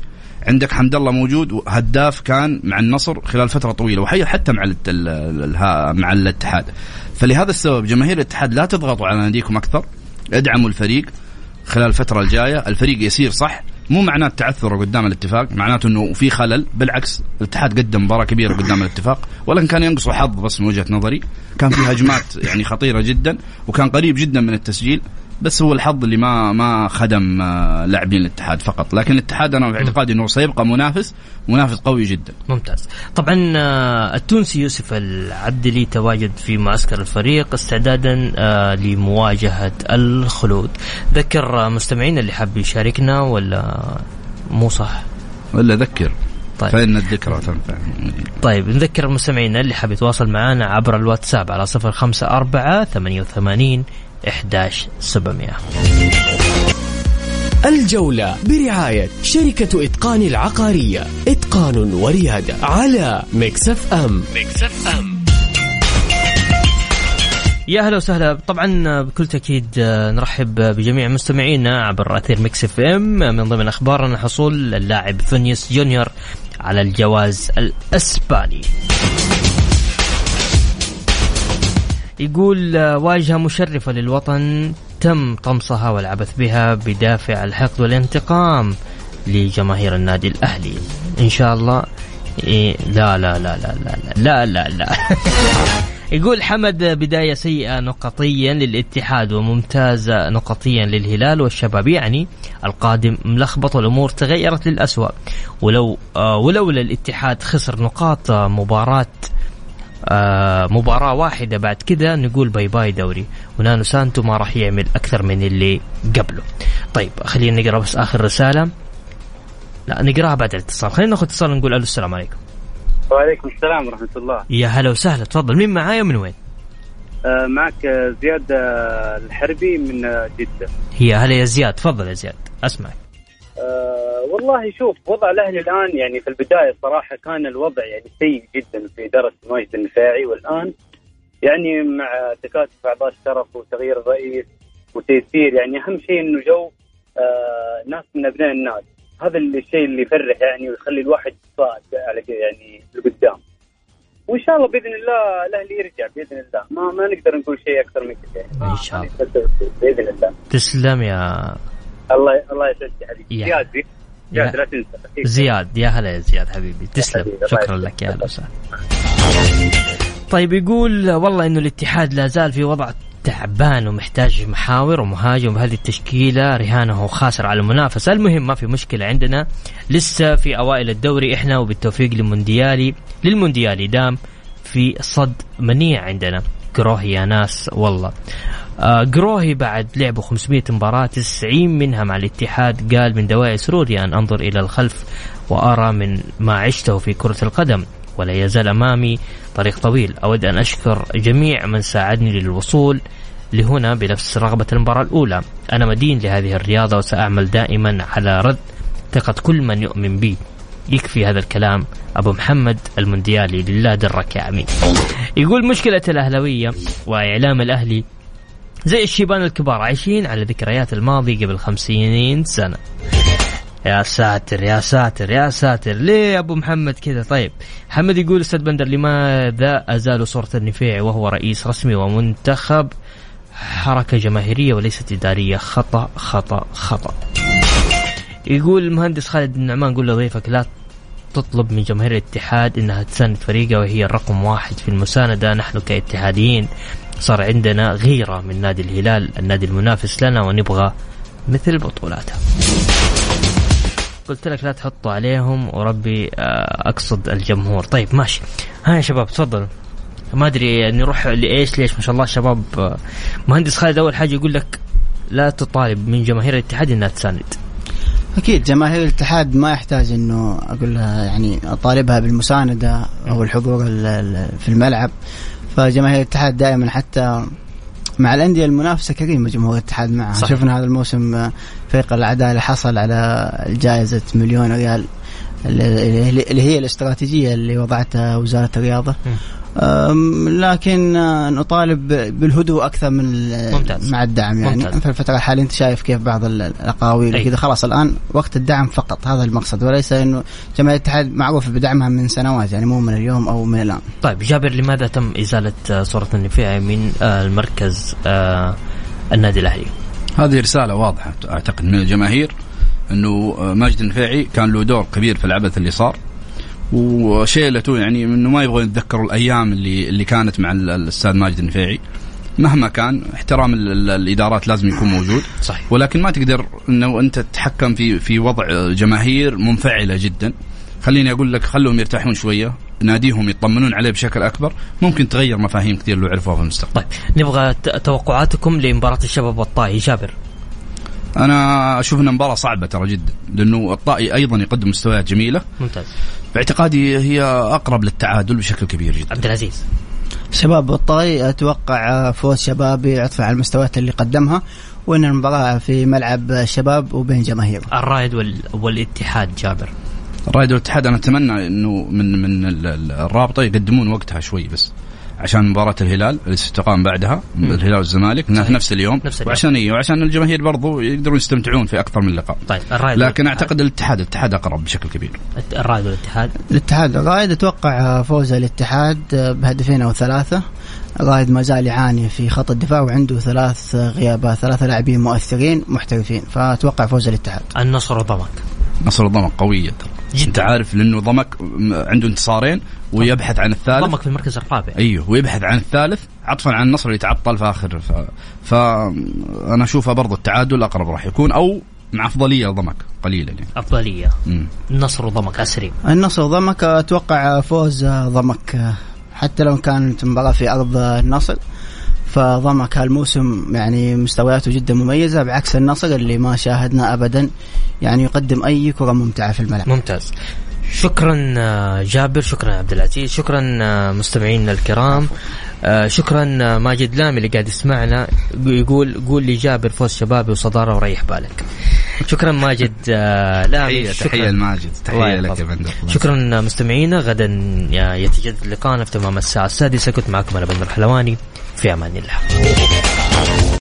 عندك حمد الله موجود هداف كان مع النصر خلال فترة طويلة وحي حتى مع مع الاتحاد. فلهذا السبب جماهير الاتحاد لا تضغطوا على ناديكم أكثر ادعموا الفريق خلال الفترة الجاية. الفريق يسير صح مو معناه تعثر قدام الاتفاق معناته إنه في خلل بالعكس الاتحاد قدم مباراة كبيرة قدام الاتفاق. ولكن كان ينقصه حظ بس من وجهة نظري كان في هجمات يعني خطيرة جدا وكان قريب جدا من التسجيل. بس هو الحظ اللي ما ما خدم آه، لاعبين الاتحاد فقط. لكن الاتحاد أنا في اعتقادي إنه سيبقى منافس منافس قوي جدا. ممتاز. طبعا آه، التونسي يوسف العبدلي تواجد في معسكر الفريق استعدادا آه، لمواجهة الخلود. ذكر مستمعينا اللي حاب يشاركنا ولا مو صح؟ ولا ذكر. طيب. فإن الذكرى تنفع. طيب نذكر المستمعين اللي حاب يتواصل معنا عبر الواتساب على صفر خمسة أربعة ثمانية وثمانين إحداش سبعمية الجولة برعاية شركة إتقان العقارية. إتقان وريادة على Mix FM Mix FM يا هلا وسهلا. طبعا بكل تأكيد نرحب بجميع مستمعينا عبر أثير Mix FM من ضمن أخبارنا حصول اللاعب فينيسيوس جونيور على الجواز الإسباني. يقول آه، واجهة مشرفة للوطن تم طمسها والعبث بها بدافع الحقد والانتقام لجماهير النادي الأهلي. إن شاء الله إيه لا لا لا لا لا لا لا, لا. يقول حمد بداية سيئة نقطيا للاتحاد وممتازة نقطيا للهلال والشباب. يعني القادم ملخبط الأمور تغيرت للأسوأ. ولو آه، ولولا الاتحاد خسر نقاط مباراة آه مباراة واحدة. بعد كذا نقول bye bye دوري. ونونو سانتو ما راح يعمل أكثر من اللي قبله. طيب خلينا نقرأ بس آخر رسالة. لا نقراها بعد الاتصال. خلينا ناخذ اتصال نقول ألو السلام عليكم. وعليكم السلام ورحمة الله. يا هلا وسهلا تفضل. مين معايا ومن وين؟ آه، معك زياد آه، الحربي من آه، جدة. هي هلا يا زياد تفضل يا زياد. أسمعك. آه، والله شوف وضع الأهلي الآن يعني في البداية صراحة كان الوضع يعني سيء جدا في إدارة ماجد النفيعي والآن يعني مع تكاتف أعضاء الشرف وتغيير الرئيس وتيسير يعني أهم شيء إنه جو آه، ناس من أبناء الناس هذا الشيء اللي يفرح يعني ويخلي الواحد يتصاعد على يعني لقدام. وإن شاء الله بإذن الله الأهلي يرجع بإذن الله. ما ما نقدر نقول شيء أكثر من كذا يعني إن شاء الله. بإذن الله. تسلم يا الله الله يسعدك حبيبي. يا- زياد زياد يا- لا تنسى. زياد يا هلا يا زياد حبيبي. تسلم. حبيبي، شكرا. لك يا هلا وسهلا. طيب يقول والله إنه الاتحاد لا زال في وضع تعبان ومحتاج محاور ومهاجم بهذه التشكيلة رهانه خاسر على المنافسة. المهم ما في مشكلة عندنا. لسه في أوائل الدوري إحنا وبالتوفيق للمونديالي للمونديالي دام في صد منيع عندنا. قروهي يا ناس والله. آه قروهي بعد لعبه 500 مباراة 90 منها مع الاتحاد قال من دواعي سروري أن أنظر إلى الخلف وأرى من ما عشته في كرة القدم ولا يزال أمامي طريق طويل. أود أن أشكر جميع من ساعدني للوصول لهنا بنفس رغبة المباراة الأولى. أنا مدين لهذه الرياضة وسأعمل دائما على رد ثقة كل من يؤمن بي. يكفي هذا الكلام أبو محمد المونديالي لله درك يا أمين. يقول مشكلة الأهلوية وإعلام الأهلي زي الشيبان الكبار عايشين على ذكريات الماضي قبل خمسين سنة. يا ساتر يا ساتر يا ساتر. ليه يا أبو محمد كذا؟ طيب محمد يقول أستاذ بندر لماذا ازالوا صورة النفيعي وهو رئيس رسمي ومنتخب حركة جماهيرية وليست إدارية؟ خطأ خطأ خطأ. يقول المهندس خالد النعمان قول لضيفك لا تطلب من جماهير الاتحاد إنها تساند فريقها وهي الرقم واحد في المساندة. نحن كاتحاديين صار عندنا غيرة من نادي الهلال النادي المنافس لنا ونبغى مثل بطولاته قلت لك لا تحطوا عليهم وربي آه، أقصد الجمهور. طيب ماشي. ها يا شباب تفضلوا. ما أدري نروح لإيش ليش ما شاء الله الشباب آه، مهندس خالد أول حاجة يقول لك لا تطالب من جماهير الاتحاد إنها تساند. أكيد جماهير الاتحاد ما يحتاج إنه أقول لها يعني أطالبها بالمساندة أو الحضور ال- ال- في الملعب. فجماهير الاتحاد دائما حتى مع الأندية المنافسة كريمه جمهور الاتحاد معها. صح. شفنا هذا الموسم آه، فريق العدالة حصل على جائزة مليون ريال اللي هي الاستراتيجية اللي وضعتها وزارة الرياضة. لكن آه، نطالب بالهدوء أكثر من ممتاز. مع الدعم. يعني ممتاز. في الفترة الحالية أنت شايف كيف بعض ال- الأقاويل أي. وكذا. خلاص الآن وقت الدعم فقط. هذا المقصد. وليس إنه جماهير الاتحاد معروف بدعمها من سنوات يعني مو من اليوم أو من الآن. طيب جابر لماذا تم إزالة آه، صورة النفيعي من آه، المركز النادي الأهلي؟ هذه رسالة واضحة أعتقد من الجماهير أنه ماجد النفيعي كان له دور كبير في العبث اللي صار. وشيلته يعني إنه ما يبغوا يتذكروا الأيام اللي اللي كانت مع ال- الأستاذ ماجد النفيعي. مهما كان احترام ال- ال- الإدارات لازم يكون موجود. صحيح. ولكن ما تقدر إنه أنت تتحكم في في وضع جماهير منفعلة جدا. خليني أقول لك خلهم يرتاحون شوية. ناديهم يطمنون عليه بشكل أكبر. ممكن تغير مفاهيم كثير لو عرفوها في المستقبل. طيب نبغى توقعاتكم لمباراة الشباب والطائي. جابر. أنا أشوف انها مباراة صعبة ترى جدا. لأنه الطائي أيضا يقدم مستويات جميلة. ممتاز. باعتقادي هي أقرب للتعادل بشكل كبير جدا. عبد العزيز. شباب الطاي أتوقع فوز شبابي عطفا على المستويات اللي قدمها وإن المباراة في ملعب الشباب وبين جماهيره الرائد وال... والاتحاد جابر. الرائد والاتحاد أنا أتمنى إنه من من ال- ال- الرابطة يقدمون وقتها شوي بس. عشان مباراة الهلال اللي ستقام بعدها الهلال والزمالك في نفس اليوم. نفس اليوم. وعشان إيه؟ وعشان الجماهير برضو يقدرون يستمتعون في أكثر من لقاء. طيب الرائد لكن. أعتقد الاتحاد الاتحاد أقرب بشكل كبير. الرائد والاتحاد. الاتحاد الرائد أتوقع فوز الاتحاد بهدفين أو ثلاثة. الرائد ما زال يعاني في خط الدفاع وعنده ثلاث غيابات ثلاثة لاعبين مؤثرين محترفين. فأتوقع فوز الاتحاد. النصر وضمك نصر الضمك قوية. ترى جدا. أنت عارف لأنه ضمك عنده انتصارين. ويبحث عن الثالث. ضمك في المركز الرابع. أيوه ويبحث عن الثالث عطفا عن النصر اللي تعطل في اخر ف... فانا اشوفها برضو التعادل أقرب راح يكون أو مع أفضلية لضمك قليلا يعني. أفضلية. مم. النصر وضمك أسري. النصر ضمك أتوقع فوز ضمك حتى لو كانت مباراة في أرض النصر فضمك هالموسم يعني مستوياته جدا مميزة بعكس النصر اللي ما شاهدنا ابدا يعني يقدم أي كرة ممتعة في الملعب. ممتاز. شكرا آه، جابر شكرا عبد العزيز شكرا آه، مستمعينا الكرام آه، شكرا ماجد لامي اللي قاعد يسمعنا يقول قول لي جابر فوز شبابي وصدارة وريح بالك. شكرا ماجد لامي تحيه لماجد. تحية لك يا. بندر. شكرا مستمعينا غدا يتجدد لقاءنا في تمام الساعة السادسة. كنت معكم أنا بندر حلواني في أمان الله.